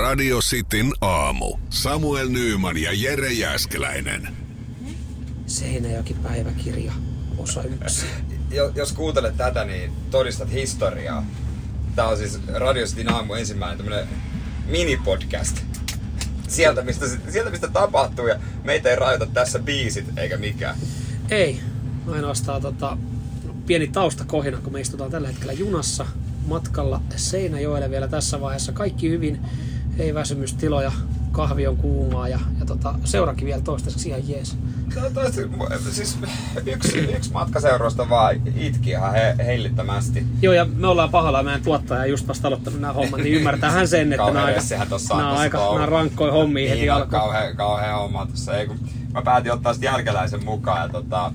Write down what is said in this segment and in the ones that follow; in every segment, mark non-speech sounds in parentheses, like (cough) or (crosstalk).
Radio Cityn aamu. Samuel Nyyman ja Jere Jäskeläinen. Seinäjoki päiväkirja, osa yksi. (laughs) Jo- jos kuuntelet tätä, niin todistat historiaa. Tää on siis Radio Cityn aamu ensimmäinen tämmönen minipodcast. Sieltä mistä, sieltä mistä tapahtuu ja meitä ei rajoita tässä biisit eikä mikään. Ei, ainoastaan tota, pieni taustakohina, kun me istutaan tällä hetkellä junassa matkalla Seinäjoelle vielä tässä vaiheessa. Kaikki hyvin, ei väsymystiloja, kahvi on kuumaa ja, ja tota, seurakin vielä toistaiseksi ihan jees. No, toista, siis yksi, yksi matkaseuroista vaan itki ihan he, hellittämästi. Joo, ja me ollaan pahalla, meidän tuottaja just vasta aloittanut nämä hommat, niin ymmärtää hän sen, että nämä aika, nämä aika nämä rankkoja hommia heti niin, on alkuun. kauhea, kauhea homma tossa. Ei, kun mä päätin ottaa sit jälkeläisen mukaan ja tota,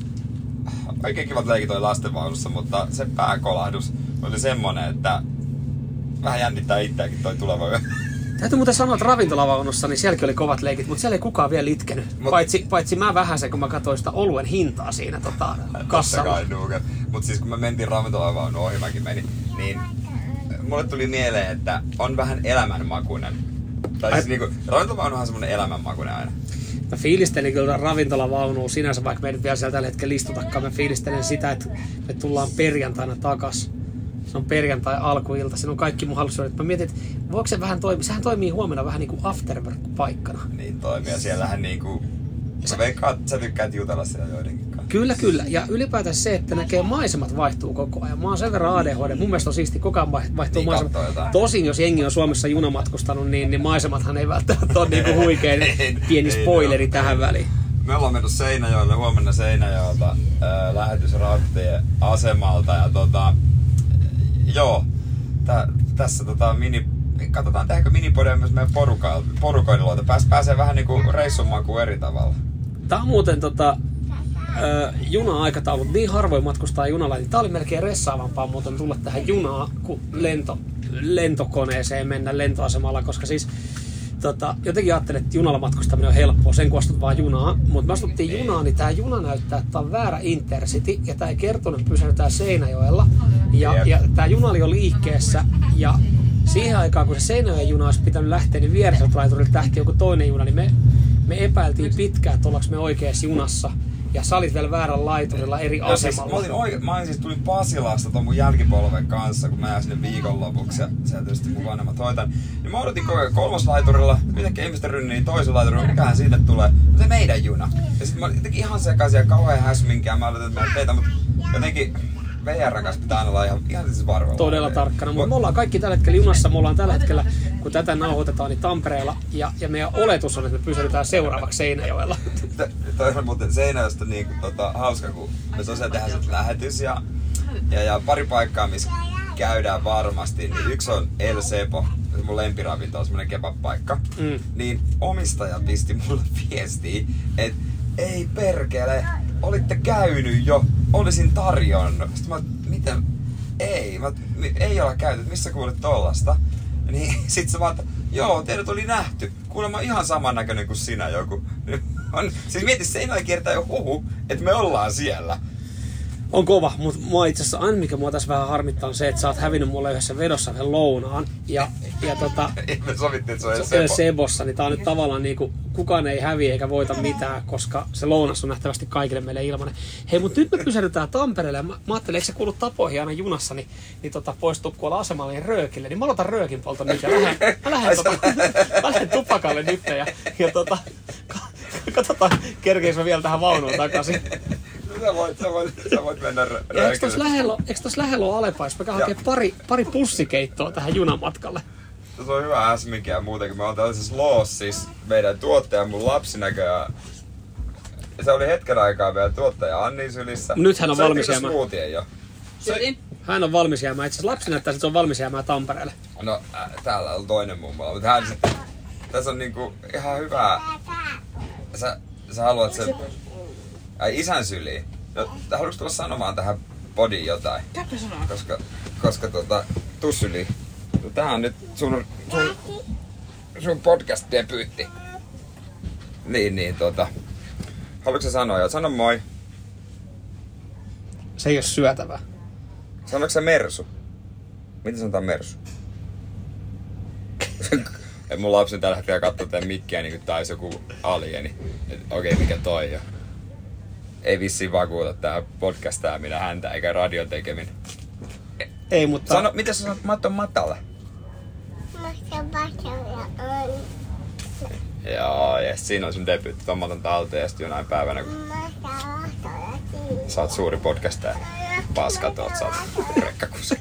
oikein kivat leikit oli lastenvaunussa, mutta se pääkolahdus oli semmonen, että vähän jännittää itseäkin toi tuleva yö. Täytyy muuten sanoa, että ravintolavaunussa, niin sielläkin oli kovat leikit, mutta siellä ei kukaan vielä itkenyt. Mut- Paitsi, paitsi mä vähän se, kun mä katsoin sitä oluen hintaa siinä tota, kassalla. Mutta siis kun me mentiin ravintolavaunuun ohi, mäkin menin, niin mulle tuli mieleen, että on vähän elämänmakuinen. Tai siis Ai- niinku, ravintolavaunuhan on semmonen elämänmakuinen aina. Mä fiilistelin kyllä ravintolavaunuun sinänsä, vaikka me ei nyt vielä siellä tällä hetkellä istutakaan. Mä fiilistelin sitä, että me tullaan perjantaina takas. Se on perjantai alkuilta, siinä on kaikki mahdollisuudet. Mä mietin, että voiko se vähän toimia, sehän toimii huomenna vähän niin kuin afterwork-paikkana. Niin toimii ja siellähän niinku... Sä veikkaat, että sä tykkäät jutella siellä joidenkin kanssa. Kyllä, kyllä. Ja ylipäätään se, että näkee maisemat vaihtuu koko ajan. Mä oon sen verran ADHD. Mun mielestä on siisti, koko ajan vai- vaihtuu Niin, maisemat. Tosin, jos jengi on Suomessa junamatkustanut, niin, niin maisemathan ei välttämättä ole niinku (laughs) huikein Ei, pieni spoileri tähän väliin. Me ollaan mennyt Seinäjoelle, huomenna Seinäjoelta ää, lähetysrautatien asemalta ja tota, joo, tä, tässä tota mini, katsotaan tehdäänkö minipodia myös meidän porukoilla, Pääs, pääsee vähän niinku reissun makuun eri tavalla. Tää on muuten tota, ö, juna-aikataulut. Niin harvoin matkustaa junalla, niin tää oli melkein ressaavampaa muuten tulla tähän junaan kuin lento, lentokoneeseen mennä lentoasemalla, koska siis tota, jotenkin ajattelin, että junalla matkustaminen on helppoa, sen kun astut vaan junaan. Mutta me astuttiin junaan, niin tämä juna näyttää, että tää on väärä Intercity, ja tämä ei kertonut, että pysähdytään Seinäjoella. Ja, ja tämä juna oli jo liikkeessä, ja siihen aikaan, kun se Seinäjoen juna olisi pitänyt lähteä, niin viereiseltä laiturille lähti joku toinen juna, niin me, me epäiltiin pitkään, että ollaanko me oikeassa junassa. Ja sä olit vielä väärällä laiturilla eri siis, asemalla. mä, olin oike, mä olin siis tulin Pasilasta ton mun jälkipolven kanssa, kun mä jäin sinne viikonlopuksi ja sieltä tietysti mun vanhemmat hoitan. Niin mä odotin koko ajan kolmoslaiturilla, mitenkä ihmisten rynnii toisella laiturilla, mikähän siitä tulee. No se meidän juna. Ja sit mä olin ihan sekaisin ja kauhean häsminkiä. Mä odotin, että mä teitä, mutta jotenkin VR kanssa pitää aina olla ihan, ihan siis varmalla. todella tarkkana. Mutta me ollaan kaikki tällä hetkellä junassa. Me ollaan tällä hetkellä, kun tätä nauhoitetaan, niin Tampereella. Ja, ja meidän oletus on, että me pysytään seuraavaksi Seinäjoella. Toi on muuten Seinäjoesta niin kuin, tota, hauska, kun me tosiaan tehdään sit lähetys ja, ja, ja pari paikkaa, missä käydään varmasti, niin yksi on El Sepo, se mun lempiravinto, semmonen kebab-paikka. Mm. Niin omistaja pisti mulle viestiä, että ei perkele, olitte käynyt jo, olisin tarjonnut. Sitten mä, miten, ei, mä, ei olla käyty, missä kuulit tollasta? Niin (laughs) sit se vaan, joo, teidät oli nähty. Kuulemma ihan samannäköinen kuin sinä joku. (laughs) On, siis mieti, Seinällä kiertää jo huhu, että me ollaan siellä. On kova, mutta mua itse asiassa aina mikä mua tässä vähän harmittaa on se, että sä oot hävinnyt mulle yhdessä vedossa yhden lounaan. Ja, ja tota, (laughs) Me sovittiin, että se on se- Sepo. Sebossa, niin tää on nyt tavallaan niinku, kukaan ei häviä eikä voita mitään, koska se lounas on nähtävästi kaikille meille ilmanen. Hei, mutta nyt me pysähdytään Tampereelle mä, mä ajattelin, eikö se kuulu tapoihin aina junassa, niin, niin tota, poistuu kuolla asemalla niin röökille. Niin mä aloitan röökin polton nyt ja lähden, (laughs) mä lähden, tota, (laughs) mä lähden tupakalle nyt ja, ja tota, katsotaan, kerkeekö mä vielä tähän vaunuun takaisin. Sä voit, sä voit, sä voit mennä Ja eikö tossa lähellä, eikö tossa lähellä ole Alepa, jos mä hakemaan pari, pari pussikeittoa tähän junamatkalle? Se on hyvä äsminkin ja muutenkin. Me on tällaisessa loossissa meidän tuottaja, mun lapsi näköjään. Se oli hetken aikaa vielä tuottaja Annin sylissä. Nyt hän on valmis jäämään. jo? Hän on valmis jäämään. Itse lapsi näyttää, että se on valmis jäämään Tampereelle. No äh, täällä on toinen mummola, mutta hän sitten... Tässä on niinku ihan hyvää... Sä, sä haluat sen... Ai isän syliin. No, haluatko tulla sanomaan tähän podiin jotain? Käypä sanoa. Koska, koska tota, tuu syliin. No, tää on nyt sun, sun, sun podcast-debyytti. Niin, niin, tota... Haluatko sanoa jo? Sano moi. Se ei ole syötävää. Sanoitko sä mersu? Miten sanotaan mersu? (laughs) Mun lapsi tällä hetkellä katsoo tätä mikkiä niin kuin tää olisi joku alieni. Okei, okay, mikä toi on. Ei vissiin vakuuta tää podcast tää minä häntä eikä radion tekeminen. Ei, mutta... Sano, mitä sä sanot Matton Matalle? Joo, ja siinä on sun debyytti. Otan talteen ja sitten jonain päivänä, kun sä oot suuri podcastaja. Paskat oot, sä oot rekkakuski.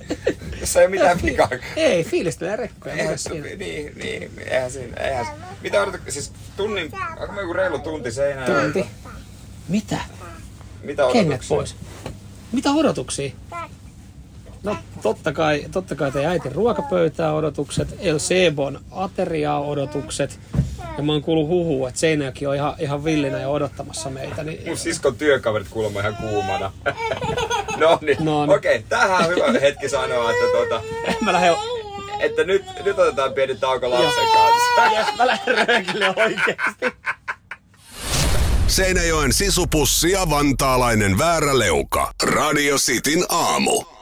Tässä ei ole mitään vikaa. Ei, fiilistelee rekkoja. Eihän, se- siinä. niin, niin, eihän siinä, eihän, mitä odot, siis tunnin, onko me joku reilu tunti seinään? Tunti. Mitä? Mitä Kengät odotuksia? pois. Mitä odotuksia? No totta kai, totta kai teidän äitin ruokapöytää odotukset, El Sebon ateriaa odotukset. Ja mä oon kuullut huhua, että Seinäjoki on ihan, ihan villinä ja odottamassa meitä. Mun Niin, siskon työkaverit kuulemma ihan kuumana. (laughs) no niin, No niin. okei, tähän on hyvä hetki sanoa, että, tuota, (laughs) mä lähden, että nyt, nyt otetaan pieni tauko lapsen kanssa. yes, mä lähden röökille oikeesti. Seinäjoen sisupussi ja vantaalainen vääräleuka. Radio Cityn aamu.